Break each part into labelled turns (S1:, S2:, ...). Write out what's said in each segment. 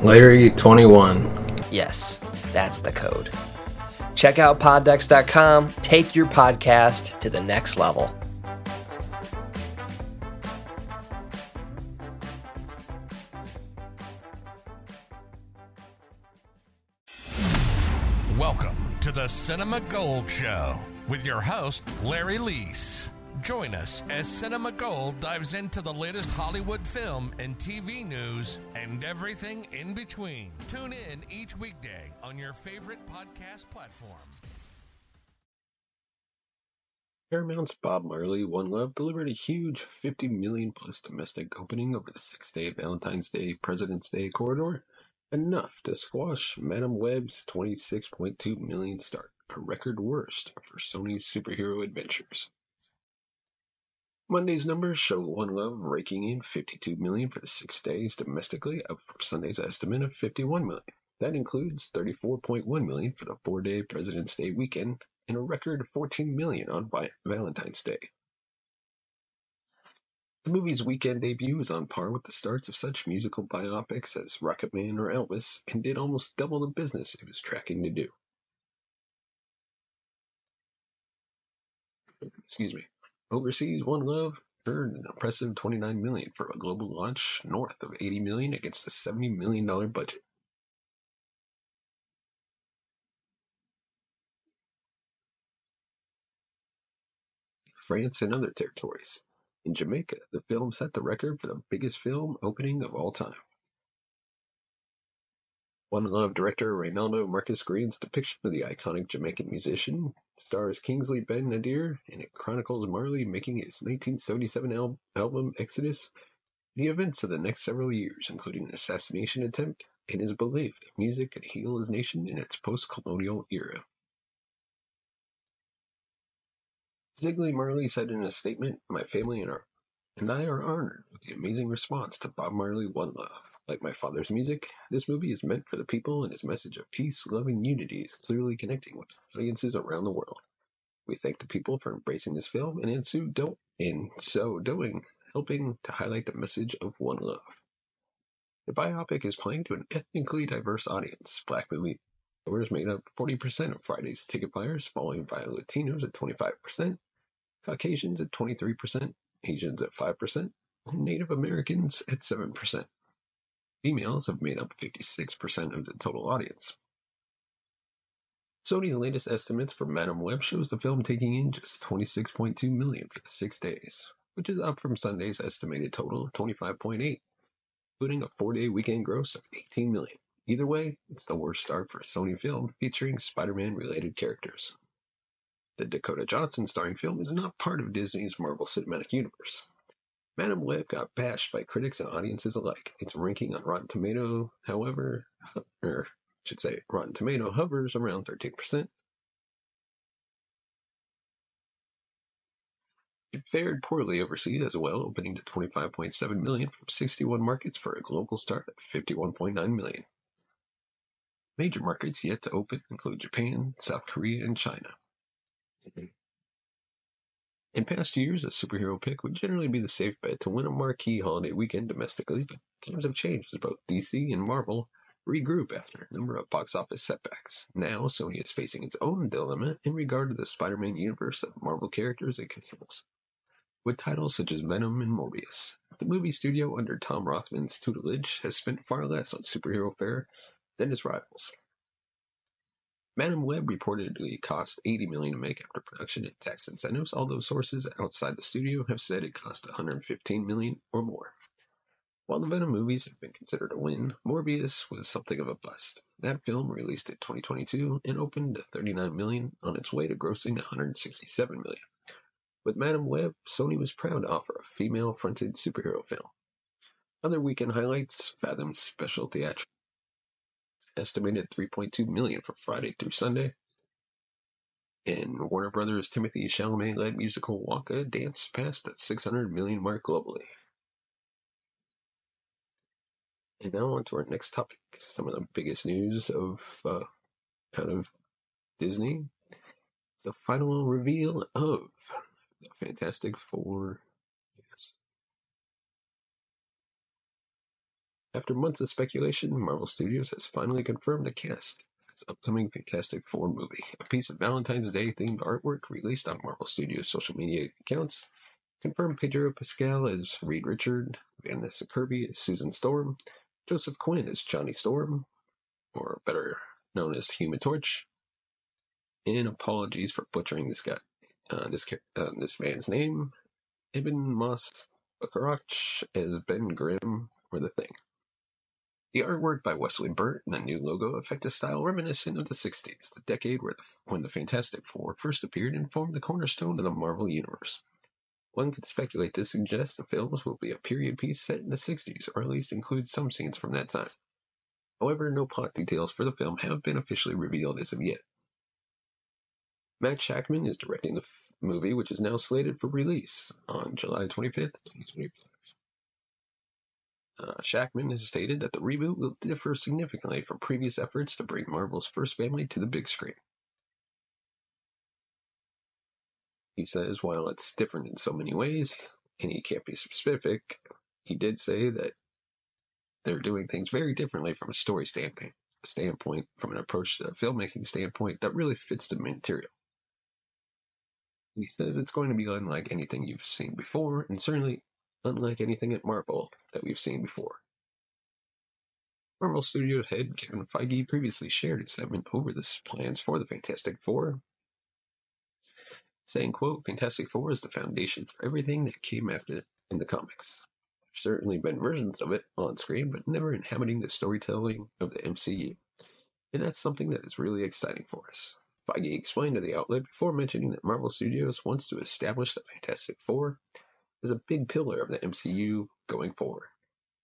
S1: Larry21.
S2: Yes, that's the code. Check out poddex.com. Take your podcast to the next level.
S3: Welcome to the Cinema Gold Show with your host, Larry Leese. Join us as Cinema Gold dives into the latest Hollywood film and TV news and everything in between. Tune in each weekday on your favorite podcast platform.
S1: Paramount's Bob Marley One Love delivered a huge 50 million plus domestic opening over the six day Valentine's Day President's Day corridor, enough to squash Madame Web's 26.2 million start, a record worst for Sony's superhero adventures. Monday's numbers show One Love raking in 52 million for the six days domestically, up from Sunday's estimate of 51 million. That includes 34.1 million for the four-day President's Day weekend and a record 14 million on Valentine's Day. The movie's weekend debut is on par with the starts of such musical biopics as Rocketman or Elvis and did almost double the business it was tracking to do. Excuse me. Overseas, One Love earned an impressive 29 million for a global launch north of 80 million against a 70 million dollar budget. France and other territories. In Jamaica, the film set the record for the biggest film opening of all time. One Love director Reinaldo Marcus Green's depiction of the iconic Jamaican musician stars Kingsley Ben-Adir and it chronicles Marley making his 1977 al- album Exodus, the events of the next several years, including an assassination attempt, and his belief that music could heal his nation in its post colonial era. Ziggy Marley said in a statement, My family and, our, and I are honored with the amazing response to Bob Marley One Love. Like my father's music, this movie is meant for the people and its message of peace, love, and unity is clearly connecting with audiences around the world. We thank the people for embracing this film and in so, do- in so doing, helping to highlight the message of one love. The biopic is playing to an ethnically diverse audience. Black movie goers made up 40% of Friday's ticket buyers, followed by Latinos at 25%, Caucasians at 23%, Asians at 5%, and Native Americans at 7%. Females have made up 56% of the total audience. Sony's latest estimates for Madame Web shows the film taking in just 26.2 million for six days, which is up from Sunday's estimated total of 25.8, including a four-day weekend gross of 18 million. Either way, it's the worst start for a Sony film featuring Spider-Man related characters. The Dakota Johnson starring film is not part of Disney's Marvel Cinematic Universe. Madame Web got bashed by critics and audiences alike. Its ranking on Rotten Tomato, however, or should say Rotten Tomato hovers around 13%. It fared poorly overseas as well, opening to 25.7 million from 61 markets for a global start of 51.9 million. Major markets yet to open include Japan, South Korea, and China. In past years, a superhero pick would generally be the safe bet to win a marquee holiday weekend domestically, but times have changed as both DC and Marvel regroup after a number of box office setbacks. Now, Sony is facing its own dilemma in regard to the Spider Man universe of Marvel characters it controls. With titles such as Venom and Morbius, the movie studio under Tom Rothman's tutelage has spent far less on superhero fare than its rivals. Madame Web reportedly cost 80 million to make after production and tax incentives, although sources outside the studio have said it cost 115 million or more. While the Venom movies have been considered a win, Morbius was something of a bust. That film released in 2022 and opened to 39 million on its way to grossing 167 million. With Madame Web, Sony was proud to offer a female-fronted superhero film. Other weekend highlights: Fathom's special theatrical estimated 3.2 million for Friday through Sunday. And Warner Brothers' Timothée Chalamet-led musical Wonka danced past the 600 million mark globally. And now on to our next topic. Some of the biggest news of uh, out of Disney. The final reveal of the Fantastic Four. After months of speculation, Marvel Studios has finally confirmed the cast of its upcoming Fantastic Four movie. A piece of Valentine's Day themed artwork released on Marvel Studios' social media accounts confirmed Pedro Pascal as Reed Richard, Vanessa Kirby as Susan Storm, Joseph Quinn as Johnny Storm, or better known as Human Torch. And apologies for butchering this guy, uh, this uh, this man's name. Ebon Moss Bachrach as Ben Grimm or the Thing. The artwork by Wesley Burt and the new logo affect a style reminiscent of the 60s, the decade the, when the Fantastic Four first appeared and formed the cornerstone of the Marvel Universe. One could speculate to suggest the films will be a period piece set in the 60s, or at least include some scenes from that time. However, no plot details for the film have been officially revealed as of yet. Matt Shakman is directing the f- movie, which is now slated for release on July 25th, 2025. Uh, Shakman has stated that the reboot will differ significantly from previous efforts to bring Marvel's first family to the big screen. He says while it's different in so many ways, and he can't be specific, he did say that they're doing things very differently from a story standpoint, standpoint from an approach to a filmmaking standpoint that really fits the material. He says it's going to be unlike anything you've seen before, and certainly unlike anything at Marvel that we've seen before. Marvel Studios head Kevin Feige previously shared excitement over the plans for the Fantastic Four, saying, quote, Fantastic Four is the foundation for everything that came after it in the comics. There's certainly been versions of it on screen, but never inhabiting the storytelling of the MCU. And that's something that is really exciting for us. Feige explained to the outlet before mentioning that Marvel Studios wants to establish the Fantastic Four as a big pillar of the MCU going forward,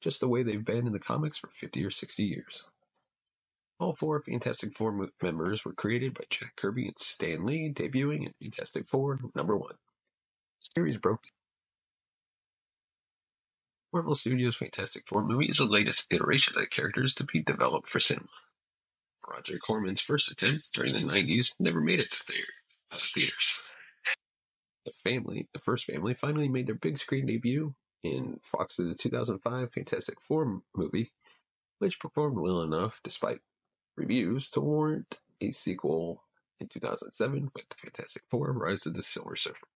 S1: just the way they've been in the comics for 50 or 60 years. All four Fantastic Four members were created by Jack Kirby and Stan Lee, debuting in Fantastic Four number one. The series broke. Marvel Studios' Fantastic Four movie is the latest iteration of the characters to be developed for cinema. Roger Corman's first attempt during the 90s never made it to uh, theaters. The family, the first family, finally made their big screen debut in Fox's 2005 Fantastic Four movie, which performed well enough, despite reviews, to warrant a sequel in 2007 with the Fantastic Four Rise of the Silver Surfer.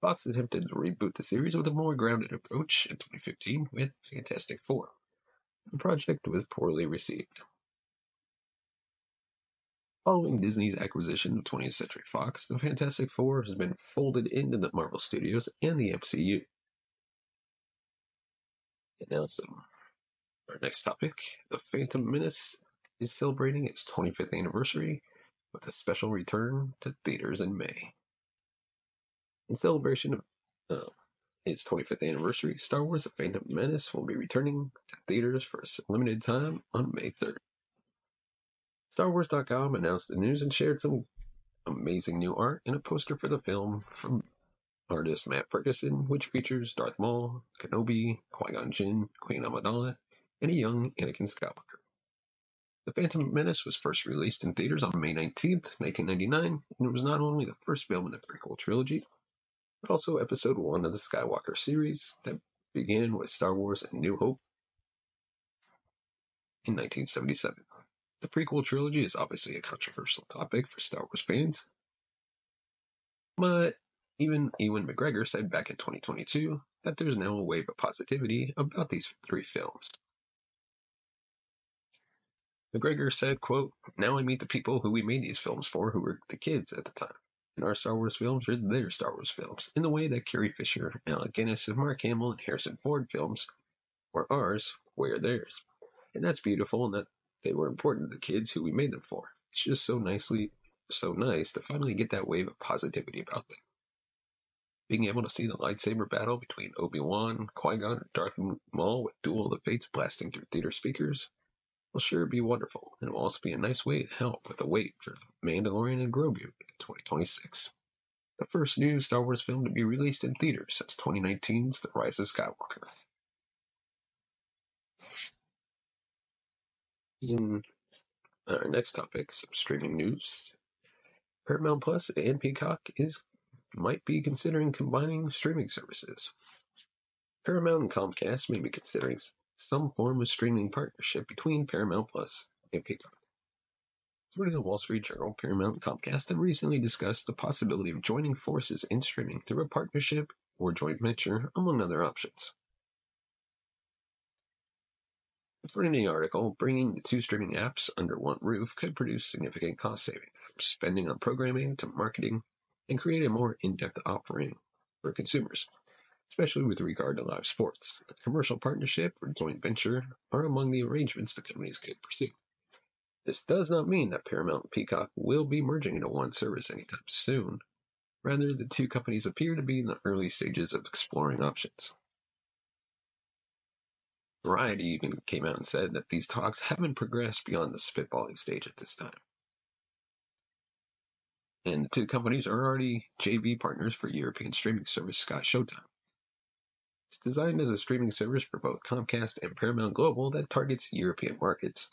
S1: Fox attempted to reboot the series with a more grounded approach in 2015 with Fantastic Four. The project was poorly received. Following Disney's acquisition of 20th Century Fox, the Fantastic Four has been folded into the Marvel Studios and the MCU. And now some. Our next topic The Phantom Menace is celebrating its 25th anniversary with a special return to theaters in May. In celebration of uh, its 25th anniversary, Star Wars The Phantom Menace will be returning to theaters for a limited time on May 3rd. StarWars.com announced the news and shared some amazing new art and a poster for the film from artist Matt Ferguson, which features Darth Maul, Kenobi, Qui-Gon Jinn, Queen Amidala, and a young Anakin Skywalker. The Phantom Menace was first released in theaters on May 19, 1999, and it was not only the first film in the prequel trilogy, but also episode one of the Skywalker series that began with Star Wars and New Hope in 1977. The prequel trilogy is obviously a controversial topic for Star Wars fans, but even Ewan McGregor said back in 2022 that there's now a wave of positivity about these three films. McGregor said, quote, Now I meet the people who we made these films for who were the kids at the time. And our Star Wars films are their Star Wars films, in the way that Carrie Fisher, Alec Guinness, and Mark Hamill and Harrison Ford films were ours, were theirs. And that's beautiful, and that they were important to the kids who we made them for. It's just so nicely, so nice to finally get that wave of positivity about them. Being able to see the lightsaber battle between Obi Wan, Qui Gon, and Darth Maul with Duel of the Fates blasting through theater speakers, will sure be wonderful, and will also be a nice way to help with the wait for Mandalorian and Grogu in 2026. The first new Star Wars film to be released in theaters since 2019's The Rise of Skywalker. In our next topic, some streaming news. Paramount Plus and Peacock is might be considering combining streaming services. Paramount and Comcast may be considering some form of streaming partnership between Paramount Plus and Peacock. According to the Wall Street Journal, Paramount and Comcast have recently discussed the possibility of joining forces in streaming through a partnership or joint venture, among other options. According to the article, bringing the two streaming apps under one roof could produce significant cost savings, from spending on programming to marketing, and create a more in-depth offering for consumers, especially with regard to live sports. A commercial partnership or joint venture are among the arrangements the companies could pursue. This does not mean that Paramount and Peacock will be merging into one service anytime soon. Rather, the two companies appear to be in the early stages of exploring options. Variety even came out and said that these talks haven't progressed beyond the spitballing stage at this time. And the two companies are already JV partners for European streaming service Sky Showtime. It's designed as a streaming service for both Comcast and Paramount Global that targets European markets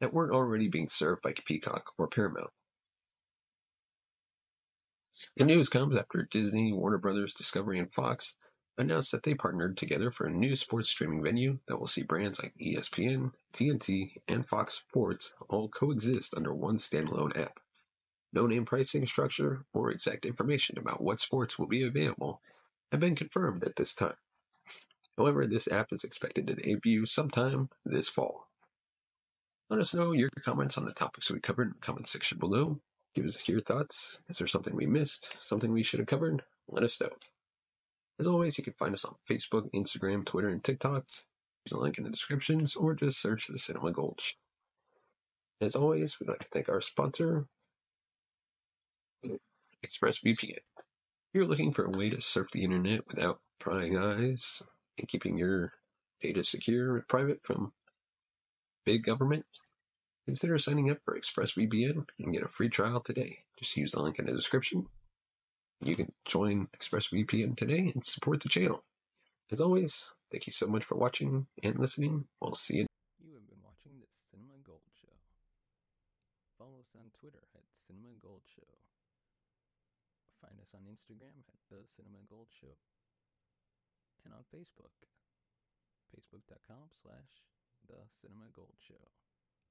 S1: that weren't already being served by Peacock or Paramount. The news comes after Disney, Warner Brothers, Discovery, and Fox announced that they partnered together for a new sports streaming venue that will see brands like ESPN, TNT, and Fox Sports all coexist under one standalone app. No name pricing structure or exact information about what sports will be available have been confirmed at this time. However, this app is expected to debut sometime this fall. Let us know your comments on the topics we covered in the comment section below. Give us your thoughts. Is there something we missed? Something we should have covered? Let us know. As always, you can find us on Facebook, Instagram, Twitter, and TikTok. There's a link in the descriptions, or just search the Cinema Show. As always, we'd like to thank our sponsor, ExpressVPN. If you're looking for a way to surf the internet without prying eyes and keeping your data secure and private from big government, consider signing up for ExpressVPN and get a free trial today. Just use the link in the description you can join ExpressVPN today and support the channel. As always, thank you so much for watching and listening. We'll see you.
S4: You have been watching the Cinema Gold Show. Follow us on Twitter at Cinema Gold Show. Find us on Instagram at The Cinema Gold Show. And on Facebook, facebook.com slash The Cinema Gold Show.